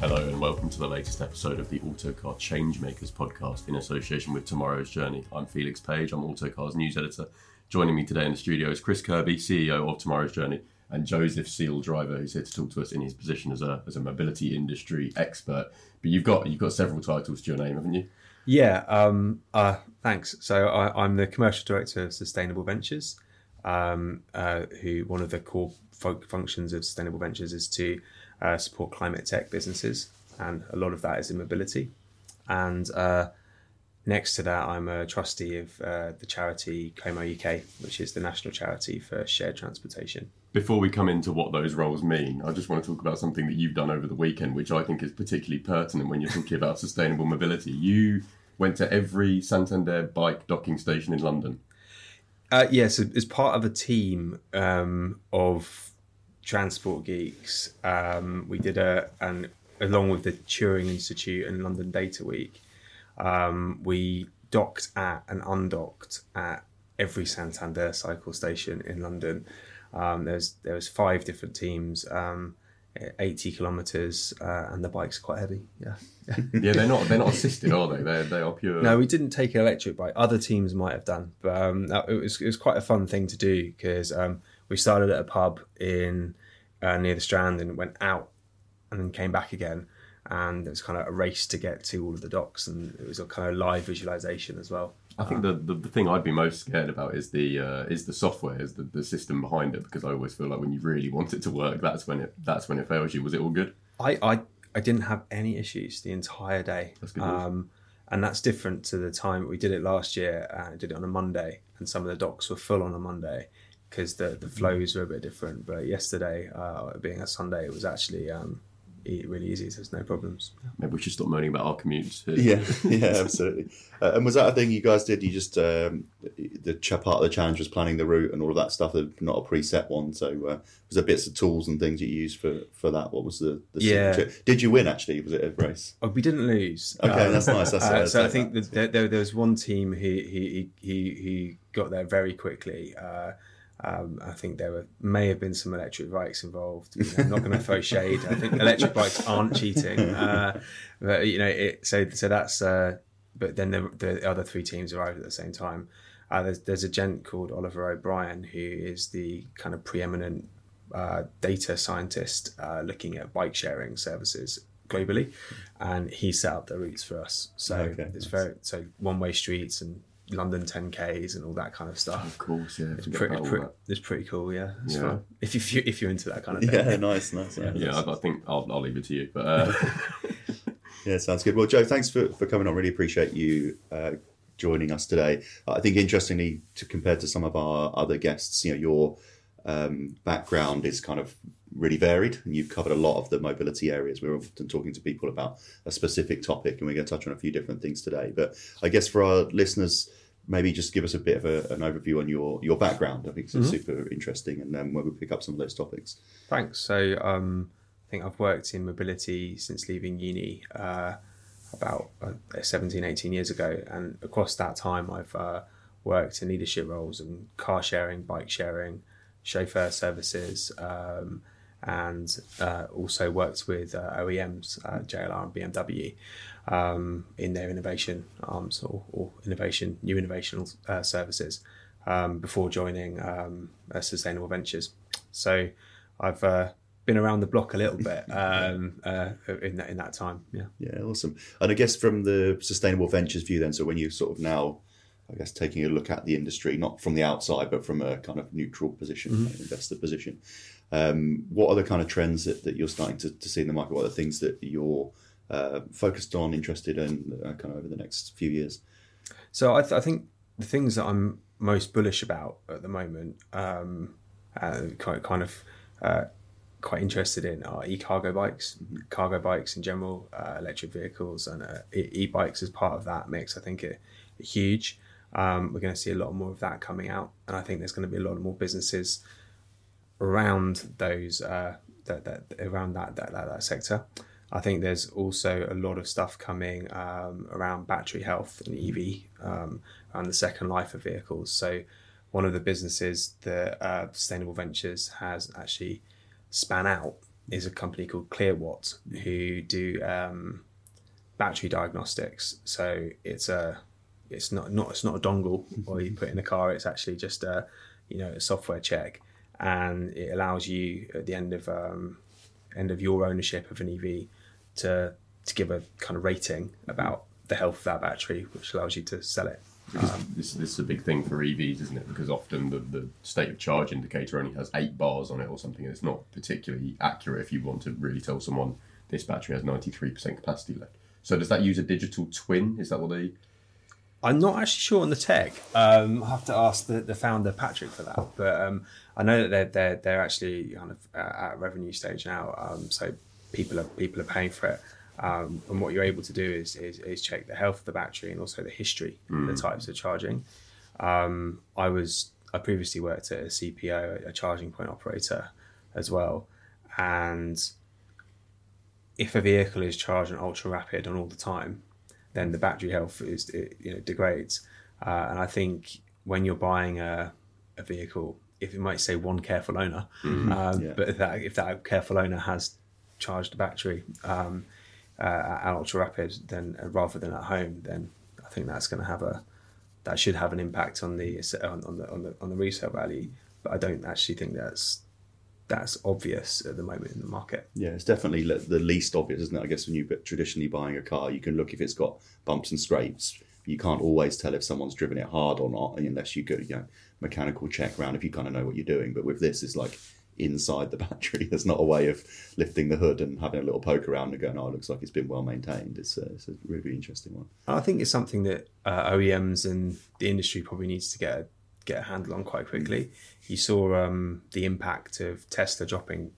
Hello and welcome to the latest episode of the Autocar Changemakers podcast in association with Tomorrow's Journey. I'm Felix Page, I'm Autocar's news editor. Joining me today in the studio is Chris Kirby, CEO of Tomorrow's Journey, and Joseph Seal-Driver, who's here to talk to us in his position as a, as a mobility industry expert. But you've got you've got several titles to your name, haven't you? Yeah, um, uh, thanks. So I, am the commercial director of Sustainable Ventures, um, uh, who one of the core functions of Sustainable Ventures is to uh, support climate tech businesses, and a lot of that is in mobility. And uh, next to that, I'm a trustee of uh, the charity CoMoUK, which is the national charity for shared transportation. Before we come into what those roles mean, I just want to talk about something that you've done over the weekend, which I think is particularly pertinent when you're talking about sustainable mobility. You went to every Santander bike docking station in London. Uh, yes, as part of a team um, of transport geeks. Um, we did a and along with the Turing Institute and London Data Week, um, we docked at and undocked at every Santander cycle station in London. Um, there's there was five different teams, um, 80 kilometres, uh, and the bike's quite heavy. Yeah, yeah, they're not they're not assisted, are they? they're, they are pure. No, we didn't take an electric bike. Other teams might have done, but um, it was it was quite a fun thing to do because um, we started at a pub in uh, near the Strand and went out and then came back again. And it was kind of a race to get to all of the docks, and it was a kind of live visualization as well. I think the, the, the, thing I'd be most scared about is the uh, is the software, is the, the system behind it, because I always feel like when you really want it to work, that's when it that's when it fails you. Was it all good? I I, I didn't have any issues the entire day. That's good. Um, and that's different to the time we did it last year. and did it on a Monday, and some of the docks were full on a Monday because the the flows were a bit different. But yesterday, uh, being a Sunday, it was actually um, really easy. So there's no problems. Maybe we should stop moaning about our commutes. yeah, yeah, absolutely. Uh, and was that a thing you guys did? You just um, the part of the challenge was planning the route and all of that stuff. Not a preset one. So uh, was there bits of tools and things you used for for that? What was the, the yeah? Signature? Did you win actually? Was it a race? Oh, we didn't lose. Okay, um, that's nice. That's, uh, so I think there, there, there, was one team who he he he, he got there very quickly. Uh, um, I think there were, may have been some electric bikes involved. You know, I'm not going to throw shade. I think electric bikes aren't cheating, uh, but you know, it, so so that's. Uh, but then the, the, other three teams arrived at the same time. Uh, there's, there's a gent called Oliver O'Brien who is the kind of preeminent uh, data scientist uh, looking at bike sharing services globally, and he set up the routes for us. So okay, it's nice. very so one way streets and London 10Ks and all that kind of stuff. Of course, yeah. It's pretty, pretty it's pretty cool, yeah. It's yeah. fun. If, if, you, if you're into that kind of thing. Yeah, nice, nice. Yeah, yeah I, I, think I'll, I'll leave it to you. But uh... Yeah, sounds good. Well, Joe, thanks for, for coming on. Really appreciate you uh, joining us today. I think interestingly, to compare to some of our other guests, you know, your um, background is kind of really varied and you've covered a lot of the mobility areas. We're often talking to people about a specific topic and we're going to touch on a few different things today. But I guess for our listeners, maybe just give us a bit of a, an overview on your, your background. I think it's mm-hmm. super interesting and then we'll pick up some of those topics. Thanks. So um, I think I've worked in mobility since leaving uni uh, about uh, 17, 18 years ago. And across that time, I've uh, worked in leadership roles in car sharing, bike sharing, chauffeur services, um, and uh, also worked with uh, OEMs, uh, JLR and BMW, um, in their innovation arms or, or innovation, new innovation uh, services um, before joining um, Sustainable Ventures. So I've uh, been around the block a little bit um, uh, in that in that time. Yeah. Yeah, awesome. And I guess from the Sustainable Ventures view, then, so when you sort of now I guess taking a look at the industry, not from the outside, but from a kind of neutral position, mm-hmm. investor position. Um, what are the kind of trends that, that you're starting to, to, see in the market? What are the things that you're uh, focused on, interested in, uh, kind of over the next few years? So I, th- I, think the things that I'm most bullish about at the moment, um, uh, quite kind of uh, quite interested in, are e-cargo bikes, mm-hmm. cargo bikes in general, uh, electric vehicles, and uh, e-bikes as part of that mix. I think it, it huge. Um, we're going to see a lot more of that coming out, and I think there's going to be a lot more businesses around those uh, that, that around that, that that, that sector. I think there's also a lot of stuff coming um, around battery health and EV, um, around the second life of vehicles. So, one of the businesses that uh, Sustainable Ventures has actually span out is a company called ClearWatt who do um, battery diagnostics. So it's a it's not not it's not a dongle or you put in a car. It's actually just a you know a software check, and it allows you at the end of um, end of your ownership of an EV to to give a kind of rating about the health of that battery, which allows you to sell it. Because this, this is a big thing for EVs, isn't it? Because often the, the state of charge indicator only has eight bars on it or something. and It's not particularly accurate if you want to really tell someone this battery has 93% capacity left. So does that use a digital twin? Is that what they... I'm not actually sure on the tech. Um, I have to ask the, the founder Patrick for that, but um, I know that they're they're, they're actually kind of uh, at revenue stage now. Um, so people are people are paying for it. Um, and what you're able to do is, is, is check the health of the battery and also the history, the types of charging. Um, I was I previously worked at a CPO, a charging point operator, as well, and if a vehicle is charged and ultra rapid and all the time, then the battery health is it, you know degrades. Uh, and I think when you're buying a, a vehicle, if it might say one careful owner, um, Yeah. but if that if that careful owner has charged the battery um, uh, at ultra rapid, then uh, rather than at home, then I think that's going to have a that should have an impact on the on, on the on the on the resale value. But I don't actually think that's that's obvious at the moment in the market. Yeah, it's definitely the least obvious, isn't it? I guess when you're traditionally buying a car, you can look if it's got bumps and scrapes. You can't always tell if someone's driven it hard or not, unless you go, you know, mechanical check round if you kind of know what you're doing. But with this, it's like inside the battery. There's not a way of lifting the hood and having a little poke around and going, "Oh, it looks like it's been well maintained." It's a, it's a really interesting one. I think it's something that uh, OEMs and the industry probably needs to get a, get a handle on quite quickly. You saw um, the impact of Tesla dropping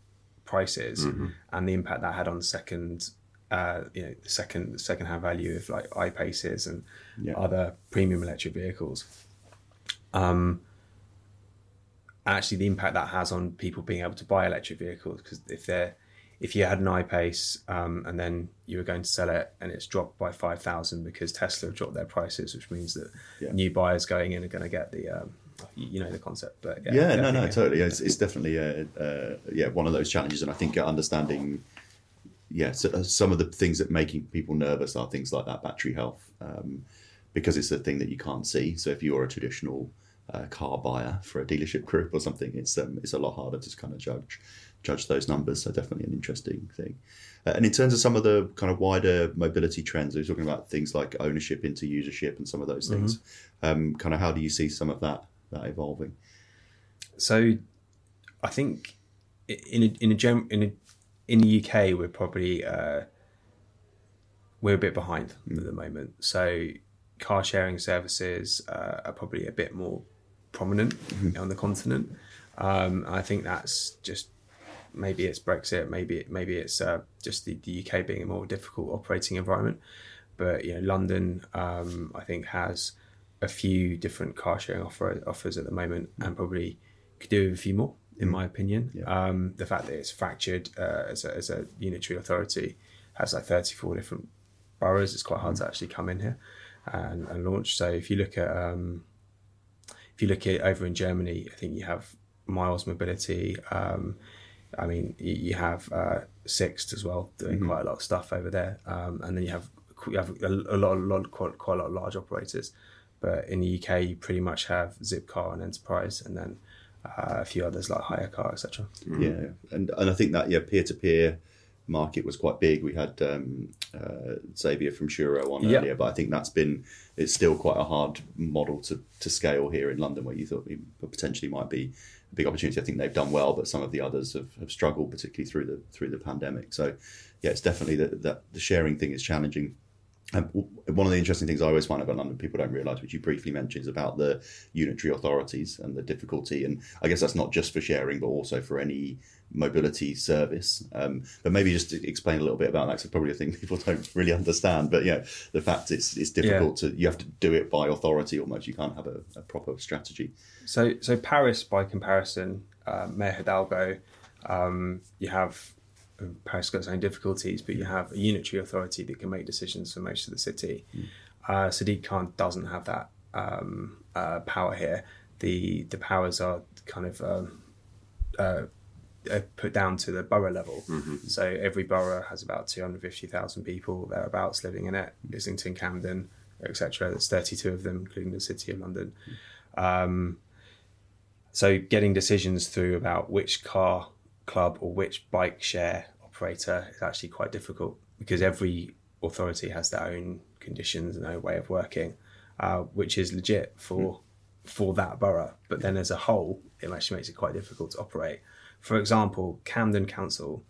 prices and the impact that had on second, uh, you know, the second second hand value of like I-Paces and Yeah. other premium electric vehicles. Um, actually, the impact that has on people being able to buy electric vehicles because if they're if you had an I-Pace um, and then you were going to sell it and it's dropped by 5,000 because Tesla dropped their prices, which means that Yeah. new buyers going in are going to get the, um, you know, the concept. But yeah, Yeah, no, no, totally. It's, it's definitely uh, uh, yeah one of those challenges, and I think understanding yeah so, uh, some of the things that making people nervous are things like that battery health um, because it's a thing that you can't see. So if you're a traditional uh, car buyer for a dealership group or something, it's um, it's a lot harder to kind of judge judge those numbers. So definitely an interesting thing. Uh, and in terms of some of the kind of wider mobility trends, we're talking about things like ownership into usership and some of those things. Um, kind of how do you see some of that that evolving? So I think in a, in a gem, in a, in the UK we're probably uh, we're a bit behind at the moment. So car sharing services uh, are probably a bit more prominent on the continent. Um, I think that's just maybe it's Brexit, maybe maybe it's uh, just the, the UK being a more difficult operating environment. But you know, London, um, I think has a few different car sharing offer, offers at the moment, and probably could do with a few more, in my opinion. Yeah. Um, the fact that it's fractured uh, as, a, as a unitary authority has like thirty four different boroughs. It's quite hard to actually come in here and, and launch. So if you look at um, you look at over in Germany, I think you have Miles Mobility. Um, I mean, you, you have uh, Sixt as well, doing quite a lot of stuff over there, um, and then you have you have a, a lot, a lot, quite, quite a lot of large operators. But in the UK, you pretty much have Zipcar and Enterprise, and then uh, a few others like Hiyacar, etc. Yeah, and and I think that yeah, peer to peer market was quite big. We had um, uh, Xavier from Shuro on Yeah. earlier, but I think that's been it's still quite a hard model to, to scale here in London, where you thought it potentially might be a big opportunity. I think they've done well, but some of the others have, have struggled, particularly through the through the pandemic. So yeah, it's definitely that that the sharing thing is challenging. And one of the interesting things I always find about London, people don't realise, which you briefly mentioned, is about the unitary authorities and the difficulty. And I guess that's not just for sharing, but also for any mobility service. Um, but maybe just to explain a little bit about that, 'cause it's probably a thing people don't really understand. But yeah, the fact it's it's difficult to you have to do it by authority almost. You can't have a, a proper strategy. So, so Paris, by comparison, uh, Mayor Hidalgo, um, you have uh, Paris got its own difficulties, but you have a unitary authority that can make decisions for most of the city. Uh, Sadiq Khan doesn't have that um, uh, power here. The the powers are kind of um, uh, put down to the borough level. So every borough has about 250,000 people thereabouts living in it. Islington, Camden, etc. There's 32 of them, including the City of London. Um, so getting decisions through about which car club or which bike share operator is actually quite difficult because every authority has their own conditions and their way of working, uh, which is legit for for that borough. But then as a whole, it actually makes it quite difficult to operate. For example, Camden Council,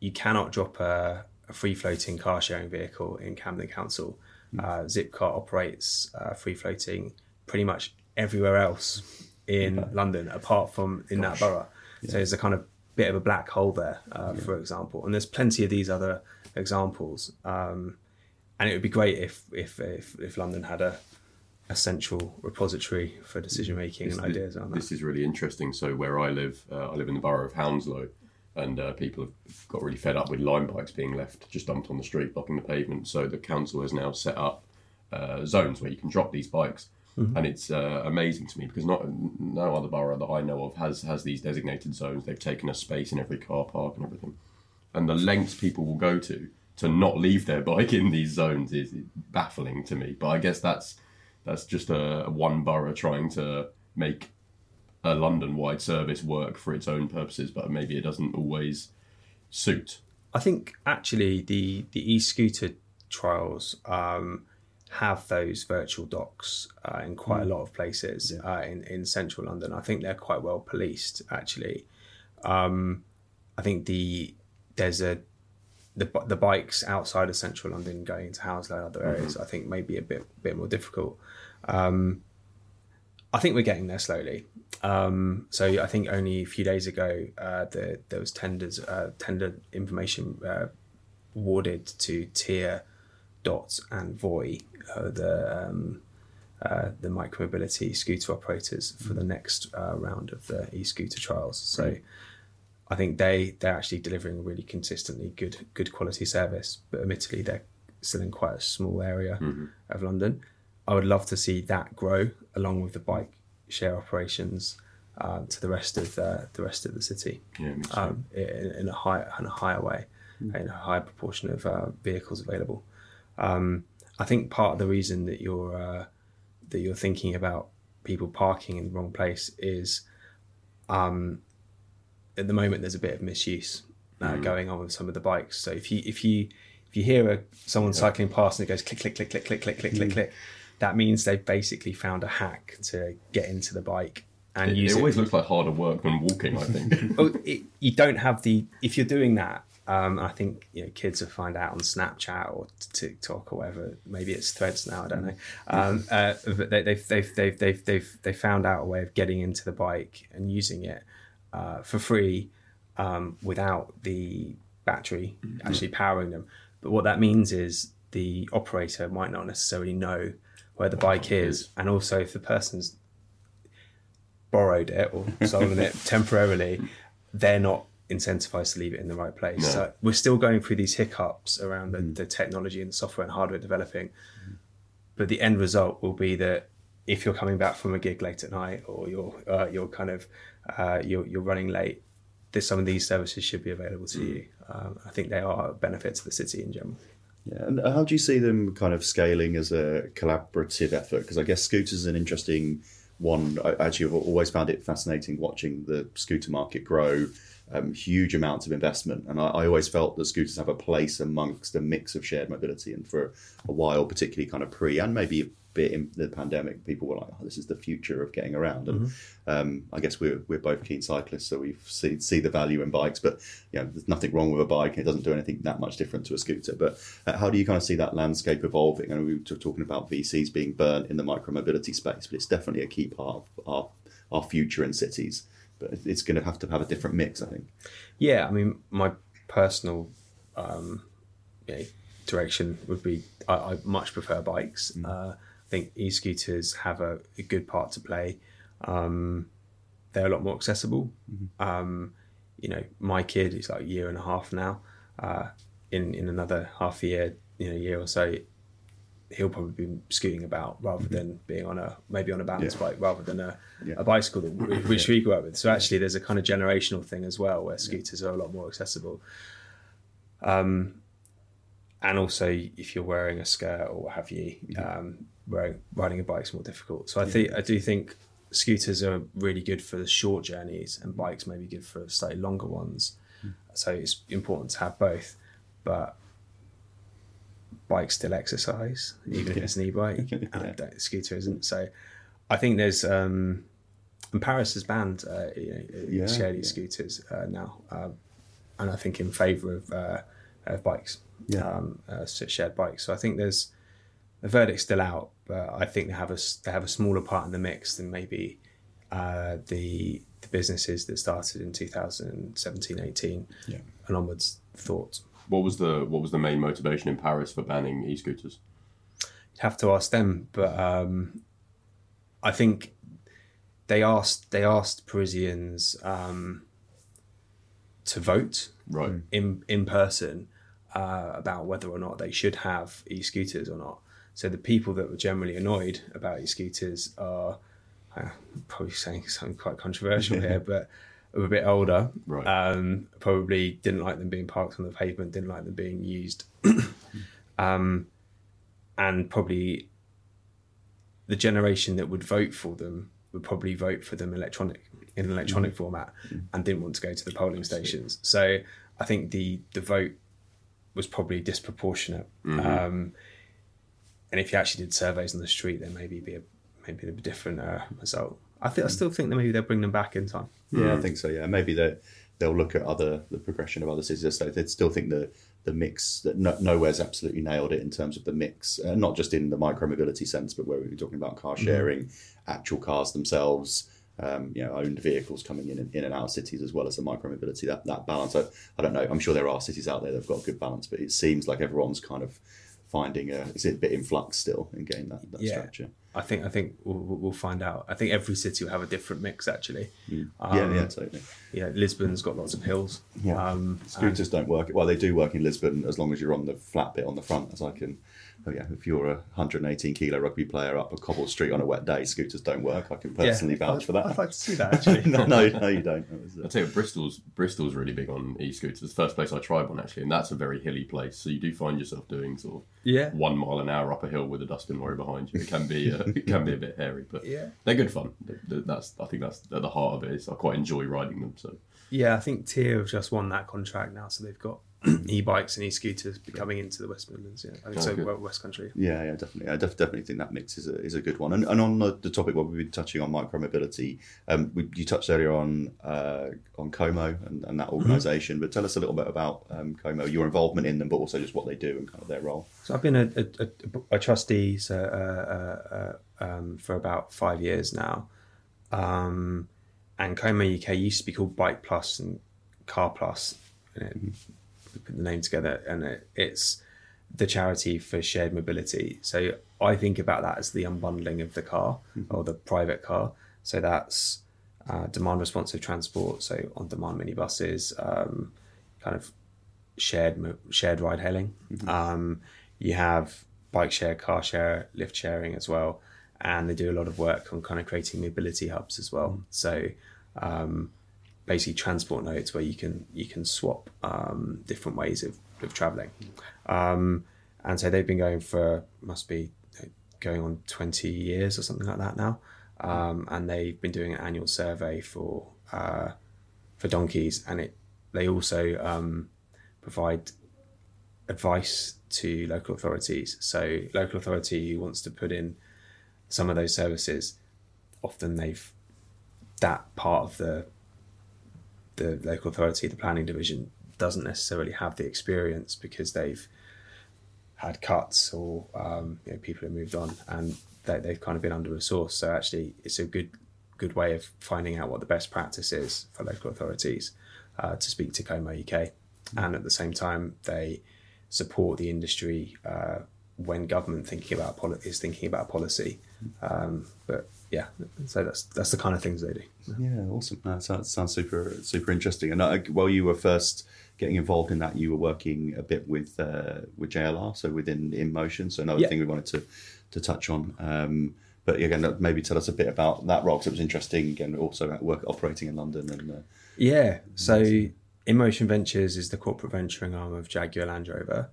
you cannot drop a, a free floating car sharing vehicle in Camden Council. Uh, Zipcar operates uh, free floating pretty much everywhere else in London apart from in that borough. So there's a kind of bit of a black hole there, uh, for example. And there's plenty of these other examples. Um, and it would be great if if if, if London had a a central repository for decision making and ideas on that. This is really interesting. So where I live, uh, I live in the borough of Hounslow, and uh, people have got really fed up with Lime bikes being left just dumped on the street, blocking the pavement. So the council has now set up uh, zones where you can drop these bikes, and it's uh, amazing to me because not no other borough that I know of has has these designated zones. They've taken a space in every car park and everything, and the lengths people will go to to not leave their bike in these zones is baffling to me. But I guess that's that's just a, one borough trying to make a London-wide service work for its own purposes, but maybe it doesn't always suit. I think actually the the e-scooter trials um, have those virtual docks uh, in quite a lot of places uh, in in central London. I think they're quite well policed actually. Um, I think the there's a the the bikes outside of central London going into Hounslow and other areas. I think may be a bit bit more difficult. Um, I think we're getting there slowly. Um, so I think only a few days ago, uh, the, there was tenders, uh, tender information uh, awarded to Tier, Dott, and uh, the um, uh, the micromobility scooter operators for the next uh, round of the e-scooter trials. So I think they they're actually delivering a really consistently good good quality service, but admittedly they're still in quite a small area of London. I would love to see that grow along with the bike share operations uh, to the rest of the, the rest of the city. Yeah, um, in, in, a higher in a higher way, mm. in a higher proportion of uh, vehicles available. Um, I think part of the reason that you're uh, that you're thinking about people parking in the wrong place is um, at the moment there's a bit of misuse mm. going on with some of the bikes. So if you if you if you hear a, someone yeah. cycling past and it goes click click click click click click click mm. click click that means they've basically found a hack to get into the bike and it, use it it always looks like harder work than walking. I think. oh, it, you don't have the if you're doing that. Um, I think you know kids will find out on Snapchat or TikTok or whatever. Maybe it's Threads now. I don't know. Um, uh, but they, they've they've they've they've they've they found out a way of getting into the bike and using it uh, for free um, without the battery actually powering them. But what that means is the operator might not necessarily know where the bike is, and also if the person's borrowed it or stolen it temporarily, they're not incentivized to leave it in the right place. No. So we're still going through these hiccups around the, the technology and the software and hardware developing. But the end result will be that if you're coming back from a gig late at night or you're uh, you're kind of uh, you're, you're running late, some of these services should be available to you. Um, I think they are a benefit to the city in general. Yeah, and how do you see them kind of scaling as a collaborative effort? Because I guess scooters is an interesting one. I actually have always found it fascinating watching the scooter market grow. Um, huge amounts of investment, and I, I always felt that scooters have a place amongst a mix of shared mobility. And for a while, particularly kind of pre and maybe bit in the pandemic, people were like, "Oh, this is the future of getting around." And um, I guess we're we're both keen cyclists, so we see see the value in bikes. But you know, there's nothing wrong with a bike, it doesn't do anything that much different to a scooter. But uh, how do you kind of see that landscape evolving? And we were talking about VCs being burnt in the micromobility space, but it's definitely a key part of our our future in cities. But it's going to have to have a different mix, I think. Yeah, I mean, my personal um, you know, direction would be I, I much prefer bikes. Uh, I think e-scooters have a, a good part to play. Um, they're a lot more accessible. Um, you know, my kid is like a year and a half now. Uh, in in another half a year, you know, year or so, he'll probably be scooting about rather than being on a maybe on a balance Mm-hmm. Yeah. bike rather than a, Yeah. a bicycle that, we- which we grew up with. So actually, there's a kind of generational thing as well where scooters are a lot more accessible. Um, and also, if you're wearing a skirt or what have you, um, wearing, riding a bike's more difficult. So I think I do think scooters are really good for the short journeys, and bikes may be good for slightly longer ones. So it's important to have both, but bike still exercise, even if it's an e-bike, and Yeah. scooter isn't. So I think there's um, and Paris has banned uh, you know, Yeah, shared yeah. scooters uh, now, um, and I think in favour of, uh, of bikes, Yeah. um, uh, shared bikes. So I think there's the verdict's still out, but I think they have a s- they have a smaller part in the mix than maybe uh, the the businesses that started in 2017, 18, Yeah. and onwards thought. What was the what was the main motivation in Paris for banning e-scooters? You'd have to ask them, but um, I think they asked they asked Parisians um, to vote Right. in in person uh, about whether or not they should have e-scooters or not. So the people that were generally annoyed about e-scooters are uh, probably saying something quite controversial here, but are a bit older. Right. Um, probably didn't like them being parked on the pavement, didn't like them being used, um, and probably the generation that would vote for them would probably vote for them electronic in an electronic format and didn't want to go to the polling stations. So I think the the vote was probably disproportionate. Um, and if you actually did surveys on the street, then maybe be a maybe a different uh, result. I think I still think that maybe they'll bring them back in time. Yeah, I think so. Yeah, maybe they they'll look at other the progression of other cities. So they still think the the mix that no, nowhere's absolutely nailed it in terms of the mix, uh, not just in the micro mobility sense, but where we're talking about car sharing, actual cars themselves. Um, you know, owned vehicles coming in and, in and out of cities as well as the micro mobility. That that balance. I, I don't know. I'm sure there are cities out there that've got a good balance, but it seems like everyone's kind of finding a is it a bit in flux still in getting that, that Yeah. structure. I think I think we'll, we'll find out. I think every city will have a different mix actually. yeah, Um, yeah, totally. You know, Lisbon's got lots of hills. Yeah. Um, Scooters don't work. Well, they do work in Lisbon as long as you're on the flat bit on the front. As I can, oh yeah, if you're a 118 kilo rugby player up a cobble street on a wet day, scooters don't work. I can yeah. personally vouch for that. I'd like to see that actually. no, no, no, you don't. That was, uh, I'll tell you, Bristol's Bristol's really big on e-scooters. The First place I tried one actually, and that's a very hilly place. So you do find yourself doing sort of yeah. one mile an hour up a hill with a dustbin lorry behind you. It can be uh, it can be a bit hairy, but Yeah. they're good fun. Th- th- That's I think that's at the heart of it. Is I quite enjoy riding them. So Yeah, I think Tier have just won that contract now, so they've got e-bikes and e-scooters coming into the West Midlands. Yeah, I think Oh, so. good. West Country. Yeah, yeah, definitely. I def- definitely think that mix is a, is a good one. And, and on the, the topic where we've been touching on micromobility, um, we, you touched earlier on uh, on CoMo and, and that organisation, but tell us a little bit about um, CoMo, your involvement in them, but also just what they do and kind of their role. So I've been a, a, a, trustee so, uh, uh, uh, um, for about five years now. Um, and CoMoUK used to be called Bike Plus and Car Plus. And it, we put the name together, and it, it's the charity for shared mobility. So I think about that as the unbundling of the car or the private car. So that's uh, demand responsive transport, so on demand minibuses, um, kind of shared shared ride hailing. Um, you have bike share, car share, lift sharing as well, and they do a lot of work on kind of creating mobility hubs as well. So um, basically transport nodes where you can you can swap um, different ways of, of traveling. Um, and so they've been going for must be going on 20 years or something like that now. Um, and they've been doing an annual survey for uh, for donkeys, and it they also um, provide advice to local authorities. So local authority who wants to put in some of those services, often they've that part of the the local authority, the planning division, doesn't necessarily have the experience because they've had cuts or um, you know, people have moved on and they, they've kind of been under resourced. So actually, it's a good good way of finding out what the best practice is for local authorities uh, to speak to CoMoUK, and at the same time they support the industry uh, when government thinking about poli- is thinking about policy. Um, but yeah, so that's that's the kind of things they do. Yeah, awesome. That sounds, sounds super super interesting. And uh, while you were first getting involved in that, you were working a bit with uh, with JLR, so within InMotion. So another Yeah. thing we wanted to to touch on. Um, but again, maybe tell us a bit about that role because it was interesting. Again, also at work operating in London and uh, Yeah. So InMotion Ventures is the corporate venturing arm of Jaguar Land Rover.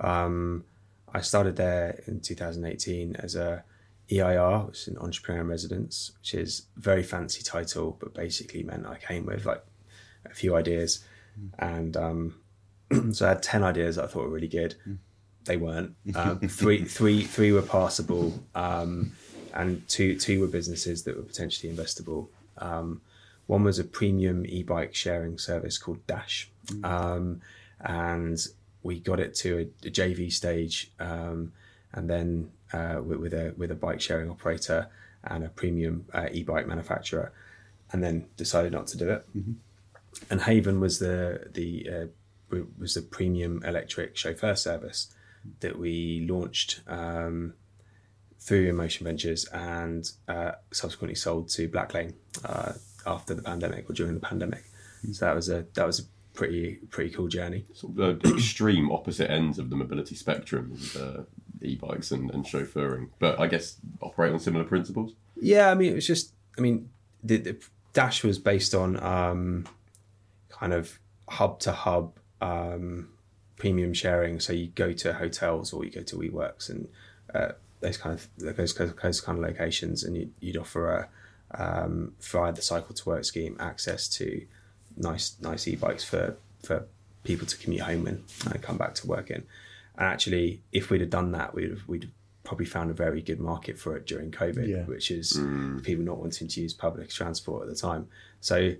Um, I started there in 2018 as a EIR, which is an entrepreneur in residence, which is a very fancy title, but basically meant I came with like a few ideas, and um, so I had ten ideas that I thought were really good. They weren't. Um, three, three, three were passable, um, and two, two were businesses that were potentially investable. Um, one was a premium e-bike sharing service called Dash, um, and we got it to a, a JV stage, um, and then uh, with, with a with a bike sharing operator and a premium uh, e-bike manufacturer, and then decided not to do it. And Haven was the the uh, was the premium electric chauffeur service that we launched um, through InMotion Ventures and uh, subsequently sold to Blacklane uh, after the pandemic or during the pandemic. So that was a that was a pretty pretty cool journey. Sort of the extreme opposite ends of the mobility spectrum with uh, e-bikes and, and chauffeuring, but I guess operate on similar principles. Yeah, I mean it was just I mean the, the Dash was based on um, kind of hub to hub um, premium sharing. So you go to hotels or you go to WeWorks and uh, those kind of those, those kind of locations, and you, you'd offer a um, via the cycle to work scheme access to nice nice e-bikes for for people to commute home and come back to work in. And actually, if we'd have done that, we'd have, we'd have probably found a very good market for it during COVID, Yeah. which is people not wanting to use public transport at the time. So,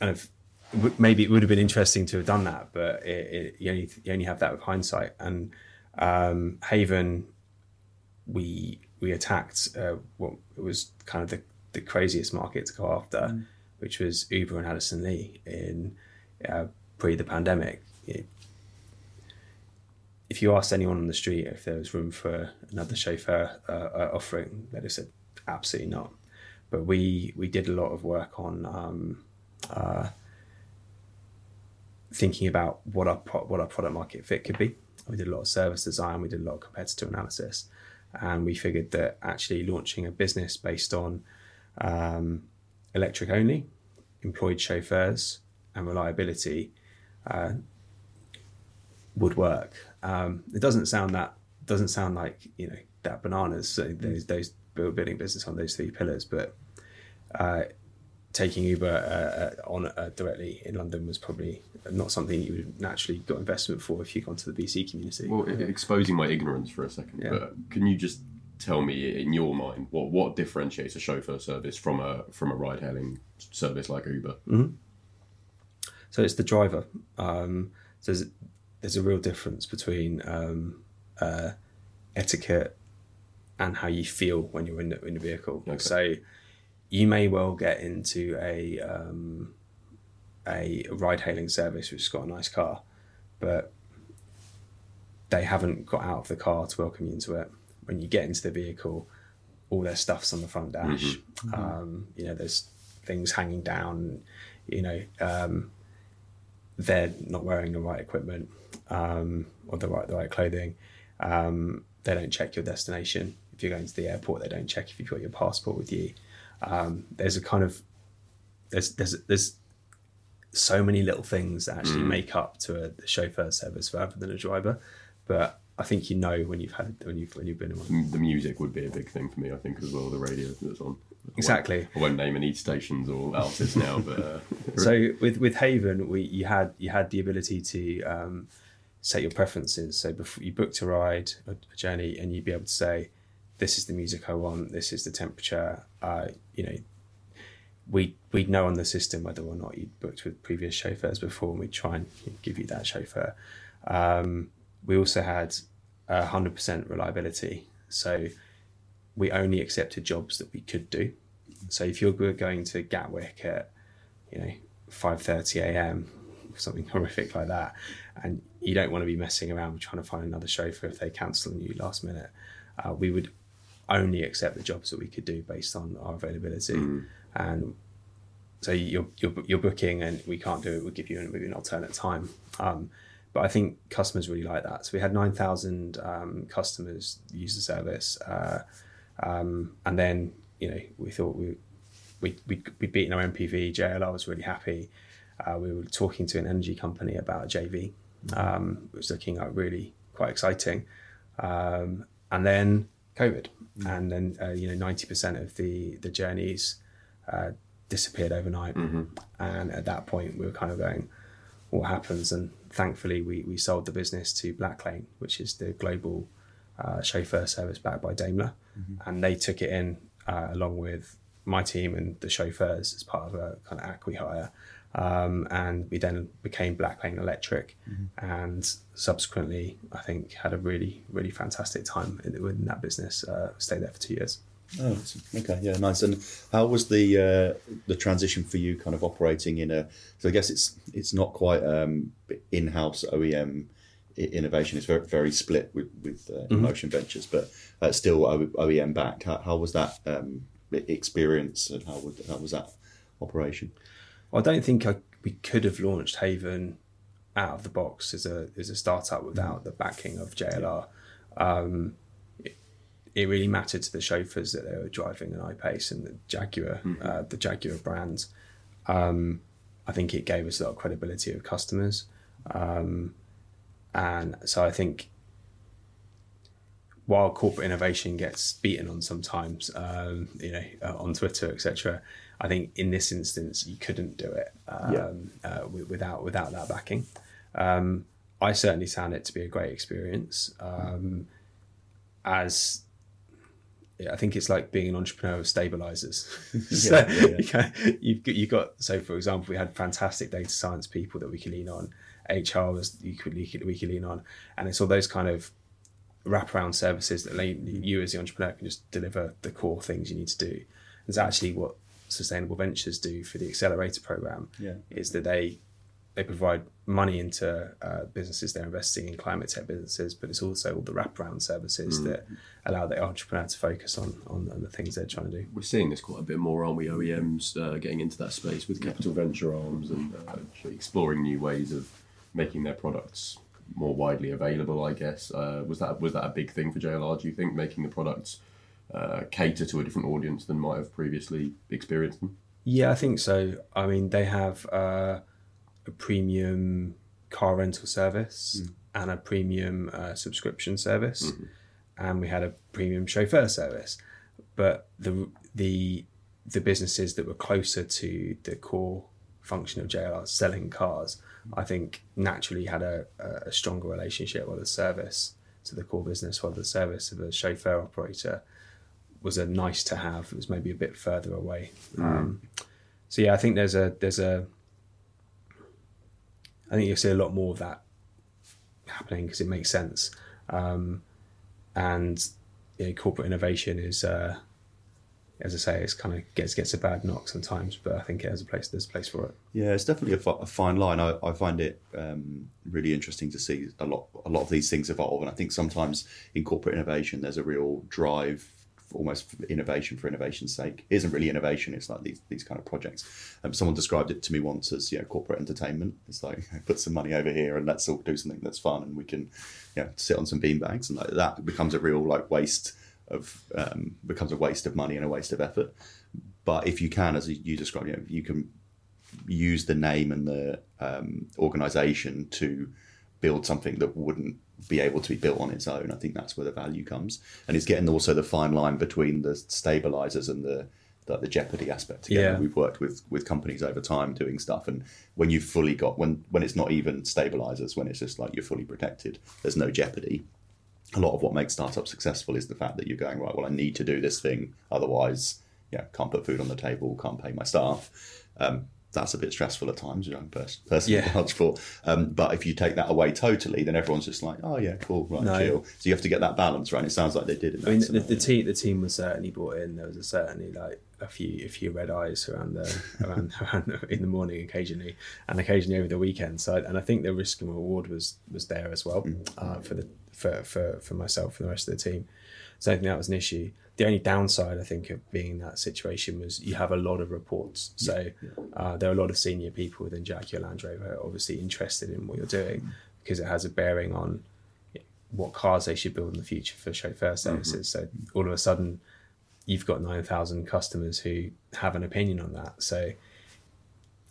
kind of w- maybe it would have been interesting to have done that, but it, it, you only you only have that with hindsight. And um, Haven, we we attacked uh, what was kind of the, the craziest market to go after, which was Uber and Addison Lee in uh, pre the pandemic. It- if you asked anyone on the street if there was room for another chauffeur uh, uh, offering, they'd have said absolutely not. But we we did a lot of work on um, uh, thinking about what our pro- what our product market fit could be. We did a lot of service design. We did a lot of competitor analysis, and we figured that actually launching a business based on um, electric only, employed chauffeurs, and reliability uh, would work. Um, it doesn't sound that doesn't sound like you know that bananas. So those those building business on those three pillars, but uh, taking Uber uh, uh, on uh, directly in London was probably not something you would naturally got investment for if you gone to the VC community. Well, exposing my ignorance for a second, Yeah. but can you just tell me in your mind what what differentiates a chauffeur service from a from a ride hailing service like Uber? So it's the driver. Um, so there's, there's a real difference between um, uh, etiquette and how you feel when you're in the, in the vehicle. Okay. So you may well get into a um, a ride-hailing service which has got a nice car, but they haven't got out of the car to welcome you into it. When you get into the vehicle, all their stuff's on the front dash. Um, you know, there's things hanging down. You know, um, they're not wearing the right equipment um, or the right the right clothing. Um, they don't check your destination. If you're going to the airport, they don't check if you've got your passport with you. Um, there's a kind of there's there's there's so many little things that actually make up to a, chauffeur service rather than a driver. But I think you know when you've had when you've when you've been in one. The music would be a big thing for me, I think, as well. The radio that's on. I won't- Exactly. I won't name any stations or artists now, but uh, So with with Haven, we you had you had the ability to um, set your preferences. So before you booked a ride, a, a journey, and you'd be able to say, "This is the music I want. This is the temperature." Uh, you know, we we'd know on the system whether or not you'd booked with previous chauffeurs before, and we'd try and give you that chauffeur. Um, we also had hundred percent reliability. So we only accepted jobs that we could do. So if you're going to Gatwick at you know 5:30 a.m. something horrific like that, and you don't want to be messing around trying to find another chauffeur if they cancel on you last minute, uh, we would only accept the jobs that we could do based on our availability, and so you're, you're you're booking and we can't do it. We'll give you maybe an alternate time. Um, but I think customers really like that. So we had nine thousand um, customers use the service, uh, um, and then you know we thought we we we we'd beaten our MPV. JLR was really happy. Uh, we were talking to an energy company about a JV. Um, it was looking like really quite exciting, um, and then COVID, and then uh, you know ninety percent of the the journeys uh, disappeared overnight, and at that point we were kind of going, what happens? And thankfully we we sold the business to Blacklane, which is the global uh, chauffeur service backed by Daimler, and they took it in uh, along with my team and the chauffeurs as part of a kind of acqui-hire. Um, and we then became Blacklane Electric, and subsequently, I think, had a really, really fantastic time in, within that business. Uh, stayed there for two years. Oh, okay, yeah, nice. And how was the uh, the transition for you, kind of operating in a? So I guess it's it's not quite um, in-house OEM innovation. It's very very split with with uh, InMotion Ventures, but uh, still OEM backed. How, how was that um, experience, and how would how was that operation? I don't think I, we could have launched Haven out of the box as a as a startup without the backing of JLR. Um, it, it really mattered to the chauffeurs that they were driving an I-Pace and the Jaguar, uh, the Jaguar brand. Um, I think it gave us a lot of credibility with customers, um, and so I think while corporate innovation gets beaten on sometimes, um, you know, uh, on Twitter, etc. I think in this instance you couldn't do it um, Yeah. uh, without without that backing. Um, I certainly found it to be a great experience. Um, as I think it's like being an entrepreneur of stabilizers. so Yeah, yeah, yeah. you got, you got so for example, we had fantastic data science people that we could lean on. HR was you could we could, we could lean on, and it's all those kind of wraparound services that you as the entrepreneur can just deliver the core things you need to do. It's actually what sustainable ventures do for the accelerator program. Yeah. Is that they they provide money into uh, businesses they're investing in climate tech businesses, but it's also all the wraparound services that allow the entrepreneur to focus on, on on the things they're trying to do. We're seeing this quite a bit more, aren't we? OEMs uh, getting into that space with capital venture arms and uh, exploring new ways of making their products more widely available. I guess uh, was that was that a big thing for JLR? Do you think making the products uh, cater to a different audience than might have previously experienced them? Yeah, I think so. I mean, they have uh, a premium car rental service and a premium uh, subscription service, and we had a premium chauffeur service. But the the the businesses that were closer to the core function of JLR, selling cars, I think naturally had a, a stronger relationship with the service to the core business, while the service of a chauffeur operator was a nice to have. It was maybe a bit further away. Um, so yeah, I think there's a there's a I think you'll see a lot more of that happening because it makes sense. Um, and you know, corporate innovation is, uh, as I say, it's kind of gets gets a bad knock sometimes, but I think it has a place. There's a place for it. Yeah, it's definitely a, fi- a fine line. I, I find it um, really interesting to see a lot a lot of these things evolve, and I think sometimes in corporate innovation there's a real drive, almost innovation for innovation's sake. It isn't really innovation; it's like these these kind of projects. Um, someone described it to me once as you know corporate entertainment. It's like put some money over here and let's all do something that's fun, and we can you know sit on some beanbags, and like that becomes a real like waste of um, becomes a waste of money and a waste of effort. But if you can, as you described, you know, you can use the name and the um, organization to build something that wouldn't be able to be built on its own. I think that's where the value comes, and it's getting also the fine line between the stabilizers and the the, the jeopardy aspect. Again, Yeah. we've worked with with companies over time doing stuff, and when you've fully got when when it's not even stabilizers, when it's just like you're fully protected, there's no jeopardy. A lot of what makes startups successful is the fact that you're going right. Well, I need to do this thing, otherwise, yeah, can't put food on the table, can't pay my staff. Um, that's a bit stressful at times, which I'm pers- personally Yeah. for. Um, but if you take that away totally, then everyone's just like, oh yeah, cool, right, No. chill. So you have to get that balance right. And it sounds like they did. In that I mean, the, the team the team was certainly brought in. There was a certainly like a few a few red eyes around the around, around in the morning occasionally, and occasionally over the weekend. So, and I think the risk and reward was was there as well uh, for the for, for for myself and the rest of the team. So I think that was an issue. The only downside, I think, of being in that situation was you have a lot of reports. So uh, there are a lot of senior people within Jaguar Land Rover obviously interested in what you're doing because it has a bearing on what cars they should build in the future for chauffeur services. So all of a sudden, you've got 9,000 customers who have an opinion on that. So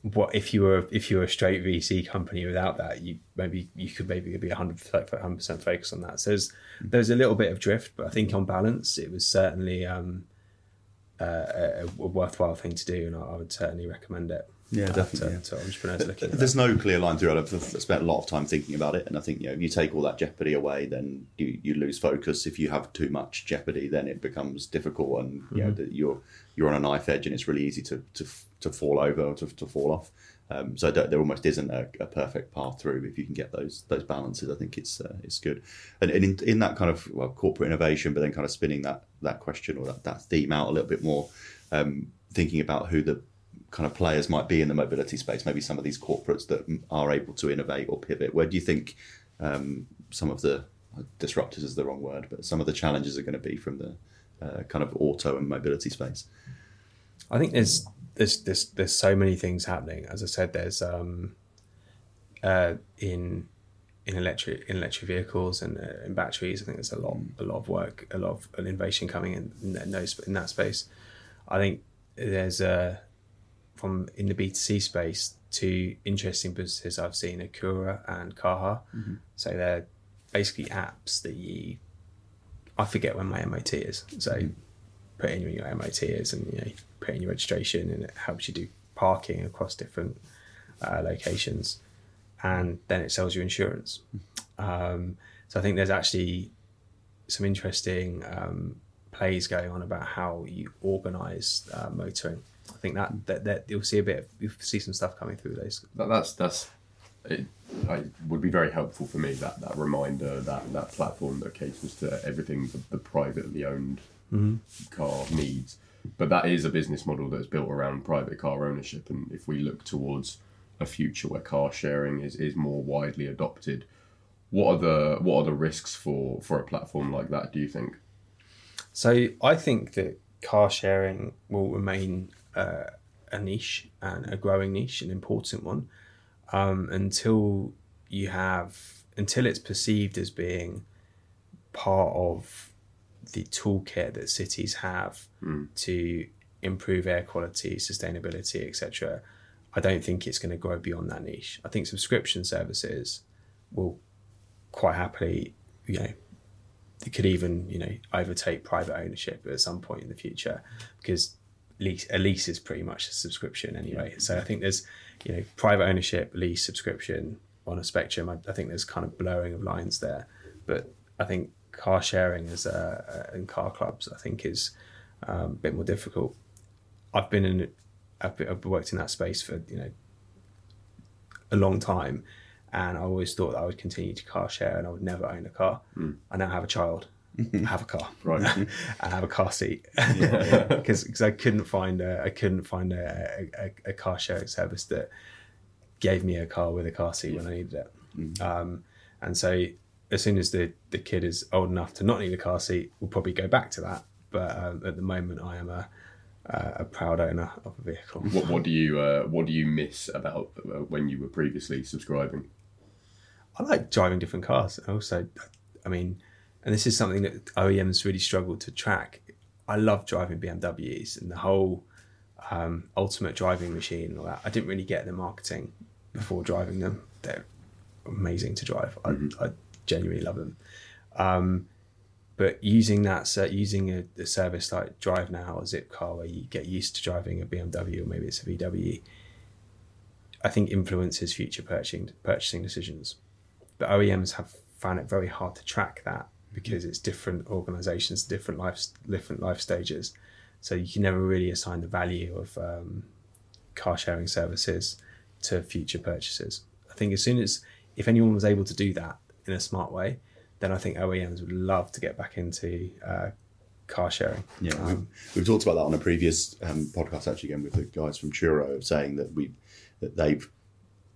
what if you were if you were a straight VC company without that, you maybe you could maybe be 100 percent focused on that. So there's there's a little bit of drift, but I think on balance, it was certainly um, uh, a, a worthwhile thing to do, and I, I would certainly recommend it. Yeah, definitely, To, yeah. entrepreneurs looking. There's no clear line through it. I've spent a lot of time thinking about it, and I think you know if you take all that jeopardy away, then you, you lose focus. If you have too much jeopardy, then it becomes difficult, and you know that you're you're on a knife edge, and it's really easy to to, to fall over or to, to fall off. Um, so there there almost isn't a, a perfect path through if you can get those those balances. I think it's uh, it's good, and, and in, in that kind of well, corporate innovation, but then kind of spinning that that question or that, that theme out a little bit more, um, thinking about who the kind of players might be in the mobility space, maybe some of these corporates that are able to innovate or pivot. Where do you think um, some of the disruptors is the wrong word, but some of the challenges are going to be from the uh, kind of auto and mobility space? I think there's there's there's there's so many things happening. As I said, there's um, uh, in in electric in electric vehicles and uh, in batteries. I think there's a lot a lot of work, a lot of innovation coming in in, those in that space. I think there's a from in the B2C space two interesting businesses I've seen, Akura and Kaha. So they're basically apps that you I forget when my MOT is. So put in when your MOT is and you know, put in your registration and it helps you do parking across different uh, locations and then it sells you insurance. Um, so I think there's actually some interesting um, plays going on about how you organise uh, motoring. I think that, that that you'll see a bit. Of, you'll see some stuff coming through those. That, that's that's it, I, would be very helpful for me that that reminder that that platform that caters to everything the, the privately owned mm-hmm. car needs. But that is a business model that's built around private car ownership, and if we look towards a future where car sharing is, is more widely adopted, what are the what are the risks for for a platform like that? Do you think? So I think that car sharing will remain uh, a niche and a growing niche, an important one, um, until you have until it's perceived as being part of the toolkit that cities have to improve air quality, sustainability, etc. I don't think it's going to grow beyond that niche. I think subscription services will quite happily, you know, it could even you know overtake private ownership at some point in the future because lease a lease is pretty much a subscription anyway. So i think there's you know private ownership lease subscription on a spectrum i, I think there's kind of blurring of lines there. But i think car sharing as a, and car clubs i think is um, a bit more difficult. I've been in I've, been, I've worked in that space for you know a long time and I always thought that I would continue to car share and I would never own a car. I now have a child, I have a car, Right. and have a car seat because I couldn't find a I couldn't find a, a, a car sharing service that gave me a car with a car seat when I needed it. Um, and so as soon as the the kid is old enough to not need a car seat, we'll probably go back to that. But um, at the moment, I am a a a proud owner of a vehicle. What what do you uh, what do you miss about uh, when you were previously subscribing? I like driving different cars. Also, I mean, and this is something that OEMs really struggle to track. I love driving BMWs and the whole um, ultimate driving machine and all that. I didn't really get the marketing before driving them. They're amazing to drive. I, I genuinely love them. Um, but using that, using a, a service like Drive Now or Zipcar, where you get used to driving a BMW or maybe it's a VW, I think influences future purchasing purchasing decisions. But OEMs have found it very hard to track that because it's different organisations, different life different life stages. So you can never really assign the value of um, car sharing services to future purchases. I think as soon as if anyone was able to do that in a smart way, then I think OEMs would love to get back into uh, car sharing. Yeah, Um, we've, we've talked about that on a previous um, podcast actually again with the guys from Churo of saying that we that they've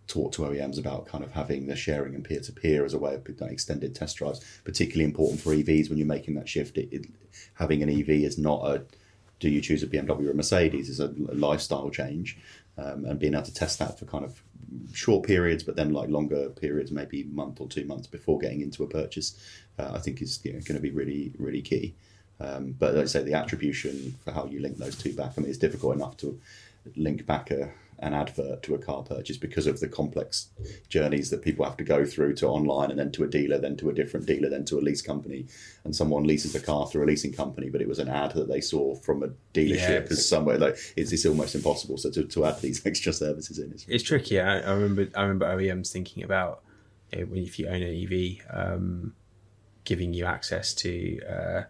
talk to OEMs about kind of having the sharing and peer to peer as a way of extended test drives, particularly important for EVs when you're making that shift. It, it, having an EV is not a do you choose a BMW or a Mercedes is a lifestyle change, um, and being able to test that for kind of short periods, but then like longer periods, maybe month or two months before getting into a purchase, uh, I think is you know, going to be really really key. Um, but let's say the attribution for how you link those two back. I mean, it's difficult enough to link back a an advert to a car purchase because of the complex journeys that people have to go through to online and then to a dealer, then to a different dealer, then to a lease company. And someone leases a car through a leasing company, but it was an ad that they saw from a dealership somewhere like it's, it's almost impossible. So to, to add these extra services in, it's, it's tricky. I, I, remember I remember OEMs thinking about you if you own an EV, um, giving you access to uh,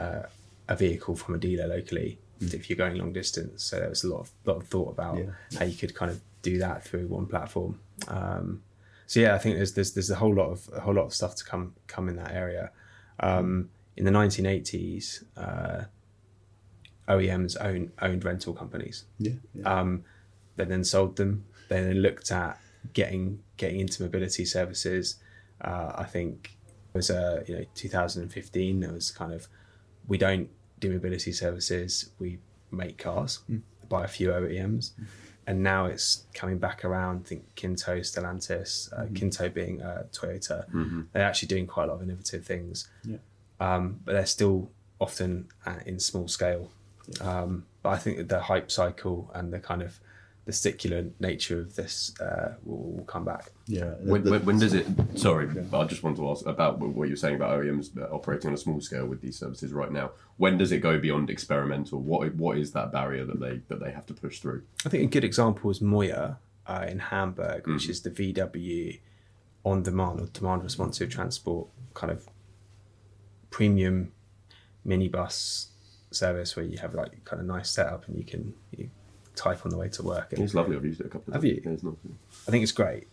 uh, a vehicle from a dealer locally. If you're going long distance. So there was a lot of lot of thought about yeah. how you could kind of do that through one platform. Um, so yeah, I think there's there's there's a whole lot of a whole lot of stuff to come come in that area. Um, in the 1980s, uh, OEMs own, owned rental companies. Yeah. yeah. Um, they then sold them. They then looked at getting getting into mobility services. Uh, I think it was uh, you know 2015. There was kind of we don't do mobility services. We make cars mm. by a few OEMs. Mm. And now it's coming back around. I think Kinto, Stellantis, uh, mm Kinto being uh, Toyota, mm-hmm. they're actually doing quite a lot of innovative things. Yeah. Um, but they're still often in small scale. Yeah. Um, but I think the hype cycle and the kind of the secular nature of this uh, will, will, come back. Yeah. When, when, when, does it? Sorry, I just want to ask about what you're saying about OEMs operating on a small scale with these services right now. When does it go beyond experimental? What what is that barrier that they that they have to push through? I think a good example is MOIA uh, in Hamburg, which mm. is the VW on demand or demand responsive transport kind of premium minibus service where you have like kind of nice setup and you can you type on the way to work. And it's lovely. I've used it a couple of times. Have you? I think it's great,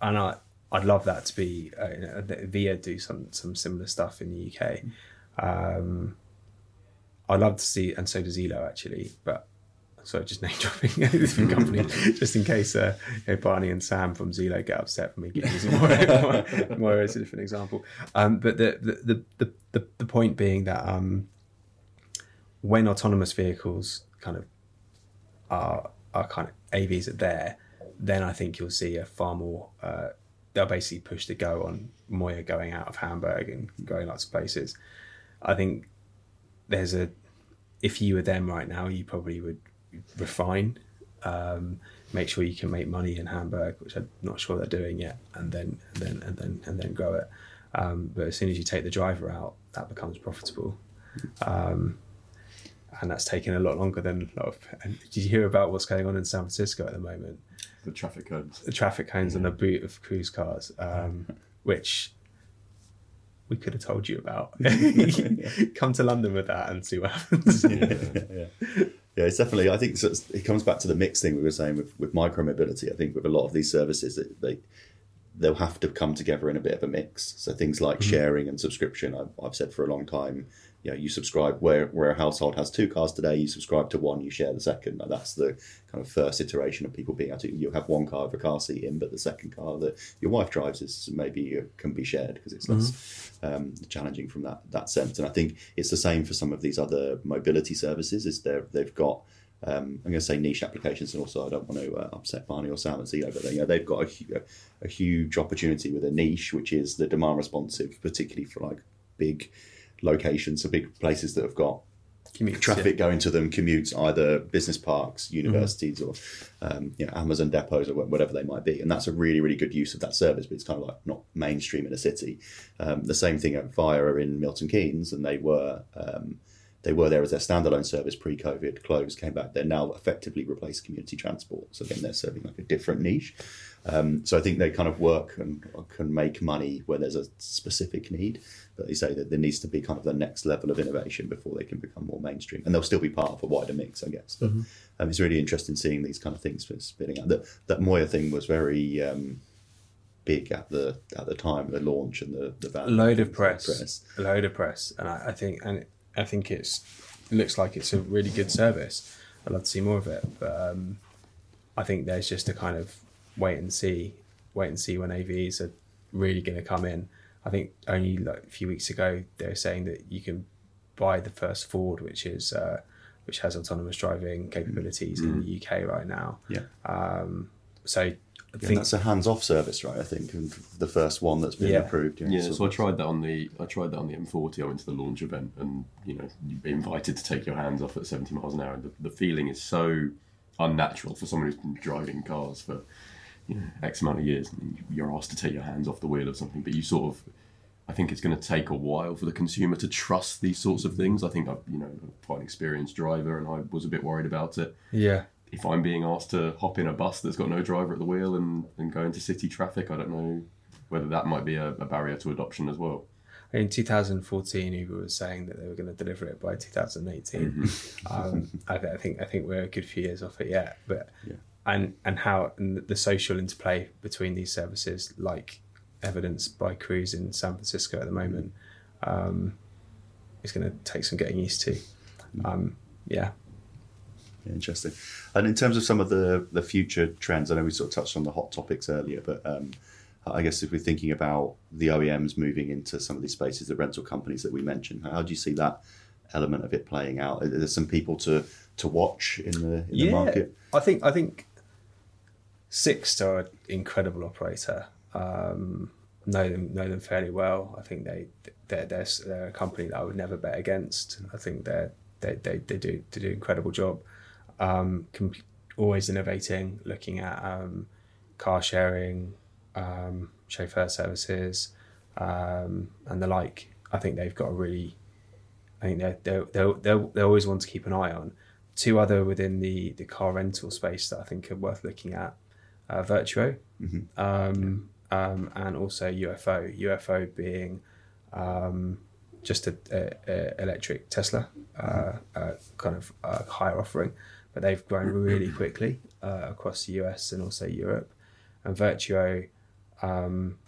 and I I'd love that to be uh, you know, Via do some some similar stuff in the UK. Um, I'd love to see, and so does Elo actually, but. So just name dropping different company, just in case uh, you know, Barney and Sam from Zeelo get upset for me using more, more, more as a different example. Um, but the, the, the, the, the point being that um, when autonomous vehicles kind of are are kind of AVs are there, then I think you'll see a far more. Uh, they'll basically push the go on MOIA going out of Hamburg and going lots of places. I think there's a. If you were them right now, you probably would refine, um, make sure you can make money in Hamburg, which I'm not sure they're doing yet, and then and then and then and then grow it. Um, but as soon as you take the driver out, that becomes profitable. Um, and that's taken a lot longer than a lot of. And did you hear about what's going on in San Francisco at the moment? The traffic cones. The traffic cones yeah. and the boot of Cruise cars, um, which we could have told you about. Come to London with that and see what happens. yeah, yeah, yeah. it's definitely. I think it comes back to the mix thing we were saying with with micro mobility. I think with a lot of these services, they they'll have to come together in a bit of a mix. So things like mm-hmm. sharing and subscription, I've, I've said for a long time you know, you subscribe where where a household has two cars today, you subscribe to one, you share the second. that's the kind of first iteration of people being able to. You have one car with a car seat in, but the second car that your wife drives is maybe uh, can be shared because it's less mm-hmm. um, challenging from that that sense. And I think it's the same for some of these other mobility services. Is they they've got. Um, I'm going to say niche applications, and also I don't want to uh, upset Barney or Sam and Zeelo, but they, you know, they've got a, a huge opportunity with a niche, which is the demand responsive, particularly for like big locations, so big places that have got Commutes, traffic yeah. going to them, commutes, either business parks, universities, mm-hmm. or um, you know, Amazon depots, or whatever they might be. And that's a really, really good use of that service, but it's kind of like not mainstream in a city. Um, the same thing at Via in Milton Keynes, and they were um, they were there as their standalone service pre-COVID, closed, came back. They're now effectively replaced community transport. So again, they're serving like a different niche. Um, so I think they kind of work and can make money where there's a specific need. But they say that there needs to be kind of the next level of innovation before they can become more mainstream, and they'll still be part of a wider mix, I guess. But mm-hmm. um, it's really interesting seeing these kind of things spinning out. That that MOIA thing was very. Um, big at the at the time the launch and the the load of press, press, a load of press, and I, I think and I think it's it looks like it's a really good service. I'd love to see more of it, but um, I think there's just a kind of wait and see, wait and see when AVs are really going to come in. I think only like a few weeks ago they were saying that you can buy the first Ford, which is uh, which has autonomous driving capabilities in the UK right now. Yeah. So I Yeah, think that's a hands-off service, right? I think, and the first one that's been Yeah. approved. Yeah, sort so I tried that on the I tried that on the M40. I went to the launch event, and you know, you'd be invited to take your hands off at 70 miles an hour. The, the feeling is so unnatural for someone who's been driving cars for you know X amount of years. And you're asked to take your hands off the wheel of something, but you sort of I think it's going to take a while for the consumer to trust these sorts of things. I think I'm, you know, quite an experienced driver, and I was a bit worried about it. yeah, If I'm being asked to hop in a bus that's got no driver at the wheel and, and go into city traffic, I don't know whether that might be a, a barrier to adoption as well. in 2014 Uber was saying that they were going to deliver it by 2018. um, I, I think I think we're a good few years off it yet, but Yeah. and and how and the social interplay between these services, like evidenced by Cruise in San Francisco at the moment, um, is going to take some getting used to. Um, yeah, Yeah, interesting. And in terms of some of the the future trends, I know we sort of touched on the hot topics earlier, but um, I guess if we're thinking about the OEMs moving into some of these spaces, the rental companies that we mentioned, how do you see that element of it playing out? Are there some people to to watch in the in the market? I think I think Sixt are an incredible operator. Um, know them know them fairly well. I think they they're, they're they're a company that I would never bet against. I think they're they they, they do they do an incredible job. Um, always innovating, looking at um, car sharing, um, chauffeur services, um, and the like. I think they've got a really I think they they they they always want to keep an eye on. Two other within the the car rental space that I think are worth looking at: uh, Virtuo, um, um, and also UFO. UFO being um, just a, a, a electric Tesla, uh, uh, kind of hire offering, but they've grown really quickly uh, across the US and also Europe. And Virtuo, um,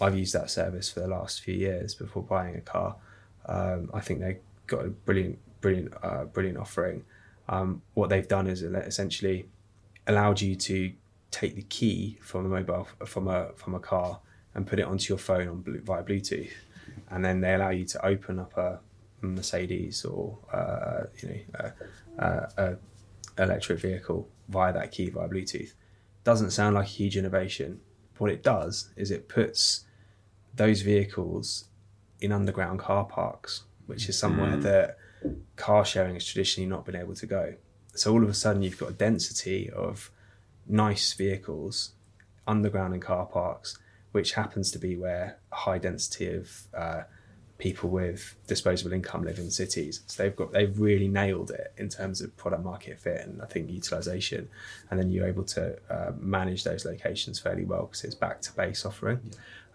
I've used that service for the last few years before buying a car. Um, I think they've got a brilliant, brilliant, uh, brilliant offering. Um, what they've done is essentially allowed you to take the key from a mobile from a from a car and put it onto your phone on Blu- via Bluetooth, and then they allow you to open up a Mercedes or uh, you know a, a, a electric vehicle via that key via Bluetooth. Doesn't sound like a huge innovation. What it does is it puts those vehicles in underground car parks, which is somewhere that car sharing has traditionally not been able to go. So all of a sudden, you've got a density of nice vehicles underground in car parks, which happens to be where a high density of uh, people with disposable income live in cities. So they've got they've really nailed it in terms of product market fit and I think utilization, and then you're able to uh, manage those locations fairly well because it's back to base offering.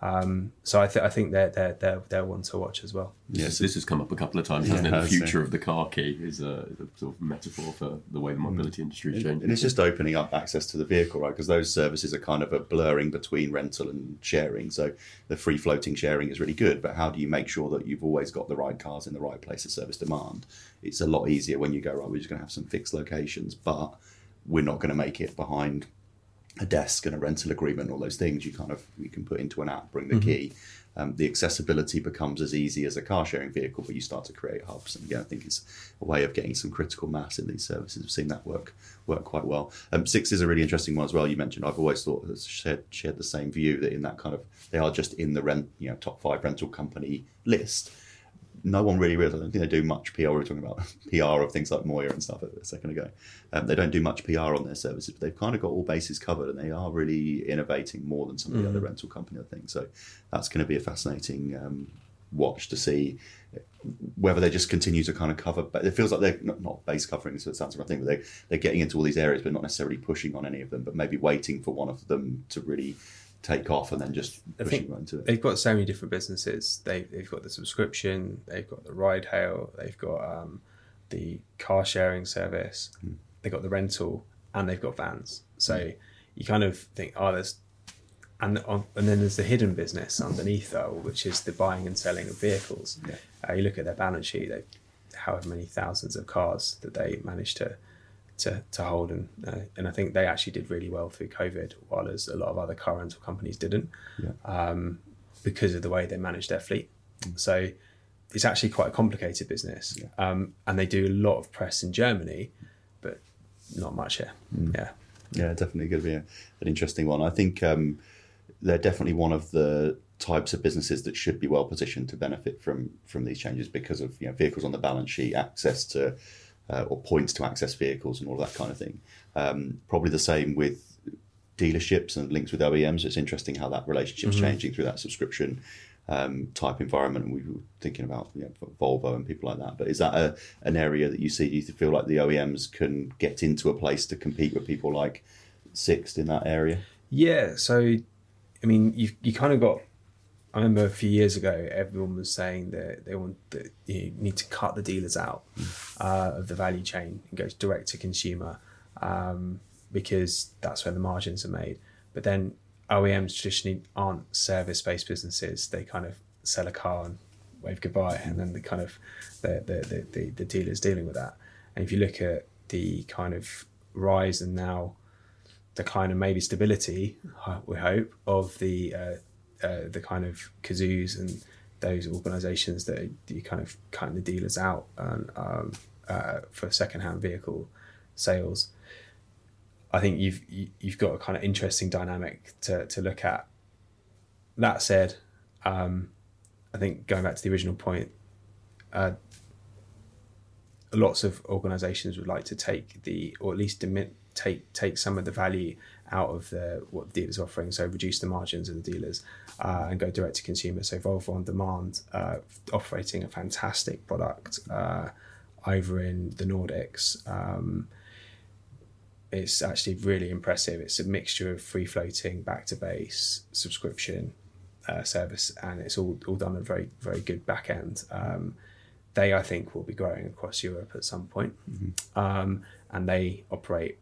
Um, so I, th- I think they're, they're they're they're one to watch as well. This, Yes. this has come up a couple of times, hasn't Yeah, it? The I see. future of the car key is a, is a sort of metaphor for the way the mobility industry is changing. And it's just opening up access to the vehicle, right? Because those services are kind of a blurring between rental and sharing. So the free floating sharing is really good, but how do you make sure that you've always got the right cars in the right place of service demand? It's a lot easier when you go, right, we're just going to have some fixed locations, but we're not going to make it behind a desk and a rental agreement, all those things you kind of you can put into an app, bring the key. Um, the accessibility becomes as easy as a car sharing vehicle, but you start to create hubs. And again, I think it's a way of getting some critical mass in these services. We've seen that work work quite well. Um, Sixt is a really interesting one as well. You mentioned I've always thought has shared shared the same view that in that kind of they are just in the rent you know top five rental company list no one really realizes. I don't think they do much PR. We were talking about PR of things like MOIA and stuff a second ago. Um, they don't do much PR on their services, but they've kind of got all bases covered, and they are really innovating more than some of the other rental company. I think so. That's going to be a fascinating um, watch to see whether they just continue to kind of cover. But it feels like they're not, not base covering, so it sounds like I think, but they they're getting into all these areas, but not necessarily pushing on any of them, but maybe waiting for one of them to really take off and then just I pushing right into it. they've got so many different businesses. They they've got the subscription, they've got the ride hail, they've got um, the car sharing service, they've got the rental, and they've got vans. So you kind of think, oh, there's and on, and then there's the hidden business underneath though, which is the buying and selling of vehicles. Yeah. Uh, you look at their balance sheet, they however many thousands of cars that they manage to to, to hold and uh, and I think they actually did really well through COVID, while as a lot of other car rental companies didn't, Yeah. um, because of the way they manage their fleet. So it's actually quite a complicated business, um, and they do a lot of press in Germany, but not much here. Yeah, Yeah, definitely going to be a, an interesting one. I think um, they're definitely one of the types of businesses that should be well positioned to benefit from from these changes because of you know vehicles on the balance sheet, access to uh, or points to access vehicles, and all of that kind of thing. Um, probably the same with dealerships and links with OEMs. It's interesting how that relationship's changing through that subscription um, type environment. And we were thinking about you know, Volvo and people like that. But is that a, an area that you see? Do you feel like the OEMs can get into a place to compete with people like Sixt in that area? yeah. So, I mean, you you kind of got. I remember a few years ago, everyone was saying that they want that you need to cut the dealers out uh, of the value chain and go direct to consumer um, because that's where the margins are made. But then OEMs traditionally aren't service based businesses. They kind of sell a car and wave goodbye, and then the kind of the the, the, the, the dealers dealing with that. And if you look at the kind of rise and now decline and maybe stability, we hope, of the uh, uh, the kind of Cazoos and those organisations that you kind of cutting the dealers out and, um, uh, for second-hand vehicle sales. I think you've you- you've got a kind of interesting dynamic to, to look at. That said, um, I think going back to the original point, uh, lots of organisations would like to take the or at least take take some of the value out of the what the dealers are offering, so reduce the margins of the dealers uh, and go direct to consumer. So Volvo on Demand uh, operating a fantastic product uh, over in the Nordics. Um, it's actually really impressive. It's a mixture of free floating, back to base, subscription uh, service, and it's all, all done on a very, very good back end. Um, they, I think, will be growing across Europe at some point. Um, and they operate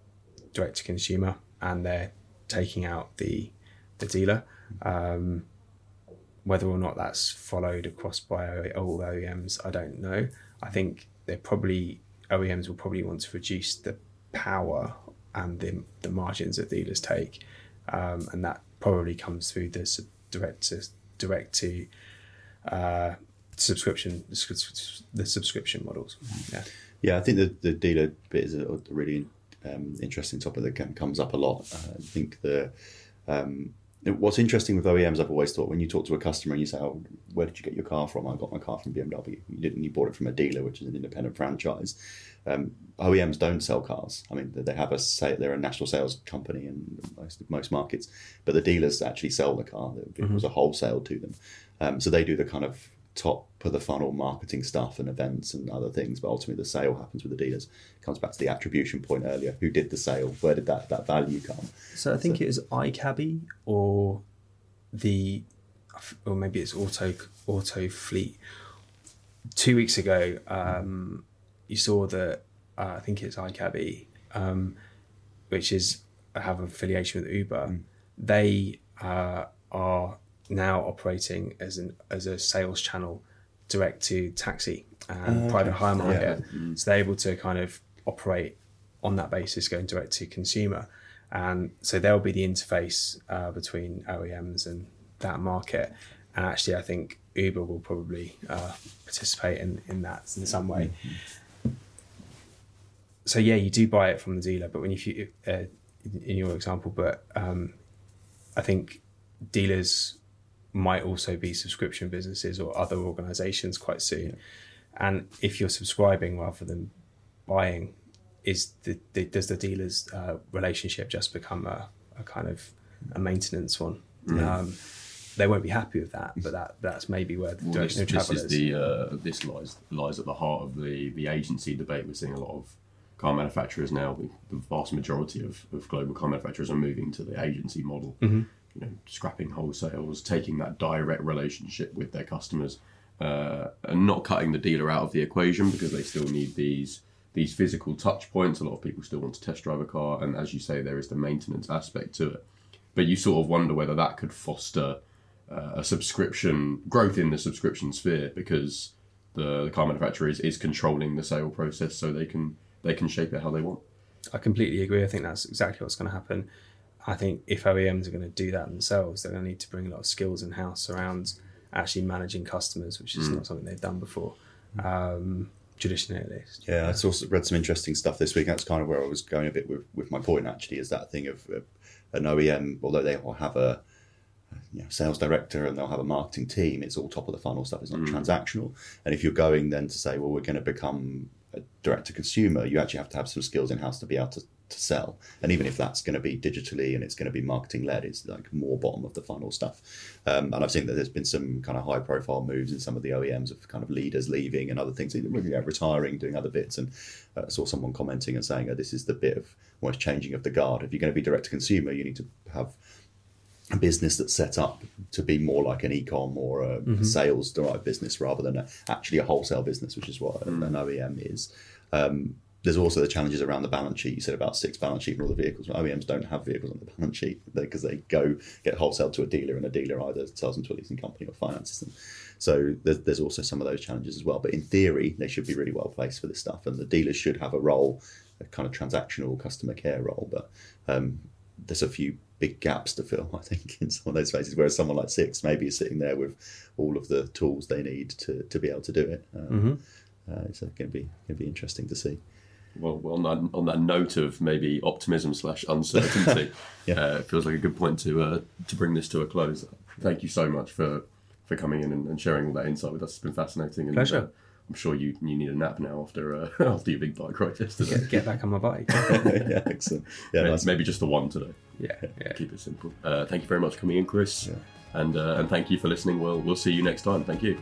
direct to consumer and they're taking out the, the dealer. Um, whether or not that's followed across by all OEMs, I don't know. I think they're probably OEMs will probably want to reduce the power and the, the margins that dealers take, um, and that probably comes through the direct to direct to uh, subscription the subscription models. Yeah, Yeah, I think the, the dealer bit is a really um, interesting topic that comes up a lot. Uh, I think the um, what's interesting with OEMs, I've always thought when you talk to a customer and you say, "Oh, where did you get your car from?" I got my car from BMW. You didn't. You bought it from a dealer, which is an independent franchise. Um, OEMs don't sell cars. I mean, they have a say. They're a national sales company in most most markets, but the dealers actually sell the car. It was a wholesale to them, um, so they do the kind of top of the funnel marketing stuff and events and other things. But ultimately, the sale happens with the dealers. comes back to the attribution point earlier. Who did the sale? Where did that that value come? So I think it was iCabby or the, or maybe it's Auto Auto Fleet. Two weeks ago, um, you saw that uh, I think it's iCabby, um, which is have an affiliation with Uber. They uh, are now operating as an as a sales channel direct to taxi and private hire market. So they're able to kind of operate on that basis, going direct to consumer. And so they'll be the interface uh, between OEMs and that market. And actually, I think Uber will probably uh, participate in, in that in some way. So yeah, you do buy it from the dealer, but when you uh, in your example, but um, I think dealers might also be subscription businesses or other organizations quite soon. And if you're subscribing rather than buying, is the, the does the dealer's uh, relationship just become a, a kind of a maintenance one? Um, they won't be happy with that, but that that's maybe where the Well, this, direction of this is is. the uh, this lies lies at the heart of the the agency debate. We're seeing a lot of car manufacturers now. The, the vast majority of, of global car manufacturers are moving to the agency model. Mm-hmm. You know, scrapping wholesales, taking that direct relationship with their customers, uh, and not cutting the dealer out of the equation because they still need these these physical touch points. A lot of people still want to test drive a car, and as you say, there is the maintenance aspect to it. But you sort of wonder whether that could foster uh, a subscription growth in the subscription sphere because the, the car manufacturer is, is controlling the sale process so they can they can shape it how they want. I completely agree. I think that's exactly what's going to happen. I think if OEMs are going to do that themselves, they're going to need to bring a lot of skills in house around actually managing customers, which is not something they've done before, um, traditionally at least. Yeah, I also read some interesting stuff this week. That's kind of where I was going a bit with, with my point. Actually, is that thing of uh, an OEM, although they will have a you know, sales director and they'll have a marketing team, it's all top of the funnel stuff. It's not transactional. And if you're going then to say, well, we're going to become a direct to consumer, you actually have to have some skills in house to be able to, to sell. And even if that's going to be digitally and it's going to be marketing led, it's like more bottom of the funnel stuff. Um, and I've seen that there's been some kind of high profile moves in some of the OEMs of kind of leaders leaving and other things, either you know, retiring, doing other bits. And uh, I saw someone commenting and saying, oh, this is the bit of almost changing of the guard. If you're going to be direct to consumer, you need to have a business that's set up to be more like an e-com or a sales derived business rather than a, actually a wholesale business, which is what an OEM is. Um, there's also the challenges around the balance sheet. You said about Sixt balance sheet for all the vehicles. OEMs don't have vehicles on the balance sheet because they go get wholesale to a dealer, and a dealer either sells them to a leasing company or finances them. So there's, there's also some of those challenges as well. But in theory, they should be really well placed for this stuff, and the dealers should have a role, a kind of transactional customer care role. But um, there's a few big gaps to fill, I think, in some of those spaces. Whereas someone like Sixt maybe is sitting there with all of the tools they need to, to be able to do it. Um, uh, it's going to be going to be interesting to see. Well, well on, that, on that note of maybe optimism slash uncertainty, Yeah. uh, it feels like a good point to uh, to bring this to a close. Thank you so much for, for coming in and, and sharing all that insight with us. It's been fascinating. And, Pleasure. uh, I'm sure you you need a nap now after uh, after your big bike ride yesterday. Get, get back on my bike. yeah, excellent. Yeah, Maybe- nice. Maybe just the one today. yeah, yeah. Keep it simple. Uh, thank you very much for coming in, Chris. Yeah. And uh, and thank you for listening. We'll we'll see you next time. Thank you.